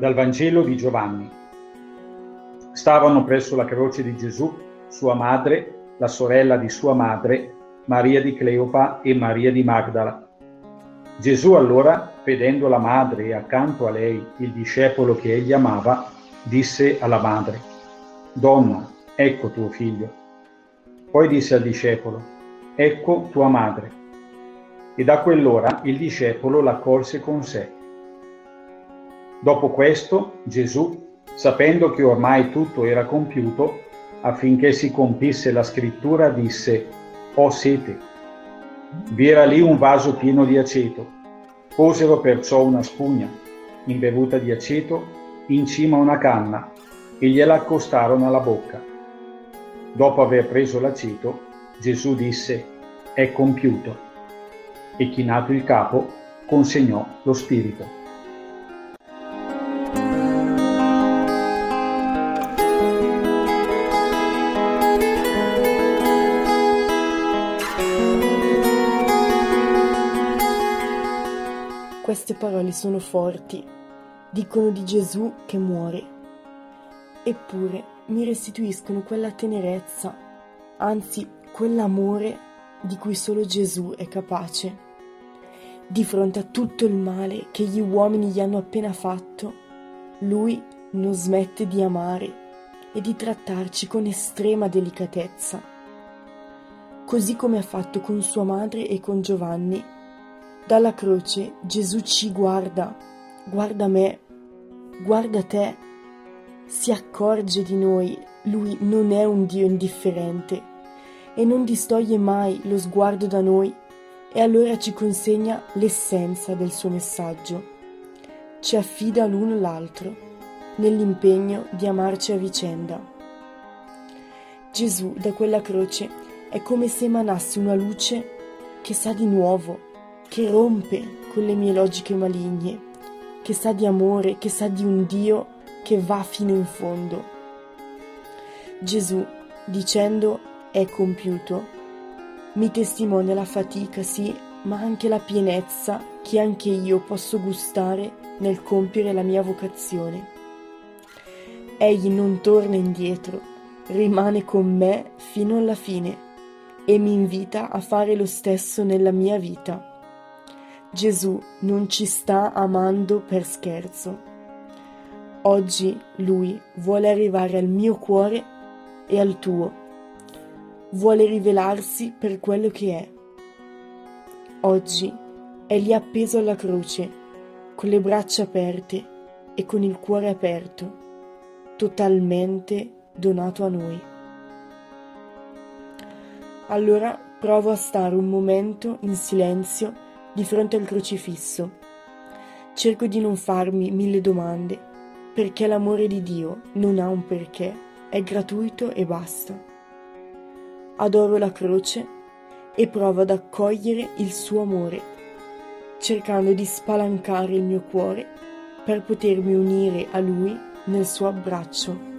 Dal Vangelo di Giovanni. Stavano presso la croce di Gesù sua madre, la sorella di sua madre, Maria di Cleopa e Maria di Magdala. Gesù allora, vedendo la madre e accanto a lei il discepolo che egli amava, disse alla madre, Donna, ecco tuo figlio. Poi disse al discepolo, Ecco tua madre. E da quell'ora il discepolo l'accolse con sé. Dopo questo Gesù, sapendo che ormai tutto era compiuto, affinché si compisse la scrittura, disse, Ho sete. Vi era lì un vaso pieno di aceto. Posero perciò una spugna, imbevuta di aceto, in cima a una canna, e gliela accostarono alla bocca. Dopo aver preso l'aceto, Gesù disse, È compiuto. E chinato il capo, consegnò lo spirito. Queste parole sono forti, dicono di Gesù che muore, eppure mi restituiscono quella tenerezza, anzi quell'amore di cui solo Gesù è capace. Di fronte a tutto il male che gli uomini gli hanno appena fatto, lui non smette di amare e di trattarci con estrema delicatezza. Così come ha fatto con sua madre e con Giovanni, dalla croce Gesù ci guarda, guarda me, guarda te, si accorge di noi, lui non è un Dio indifferente e non distoglie mai lo sguardo da noi e allora ci consegna l'essenza del suo messaggio. Ci affida l'uno l'altro nell'impegno di amarci a vicenda. Gesù da quella croce è come se emanasse una luce che sa di nuovo che rompe con le mie logiche maligne, che sa di amore, che sa di un Dio che va fino in fondo. Gesù, dicendo è compiuto, mi testimonia la fatica, sì, ma anche la pienezza che anche io posso gustare nel compiere la mia vocazione. Egli non torna indietro, rimane con me fino alla fine e mi invita a fare lo stesso nella mia vita. Gesù non ci sta amando per scherzo. Oggi Lui vuole arrivare al mio cuore e al tuo. Vuole rivelarsi per quello che è. Oggi è lì appeso alla croce, con le braccia aperte e con il cuore aperto, totalmente donato a noi. Allora provo a stare un momento in silenzio di fronte al crocifisso. Cerco di non farmi mille domande, perché l'amore di Dio non ha un perché, è gratuito e basta. Adoro la croce e provo ad accogliere il suo amore, cercando di spalancare il mio cuore per potermi unire a Lui nel suo abbraccio.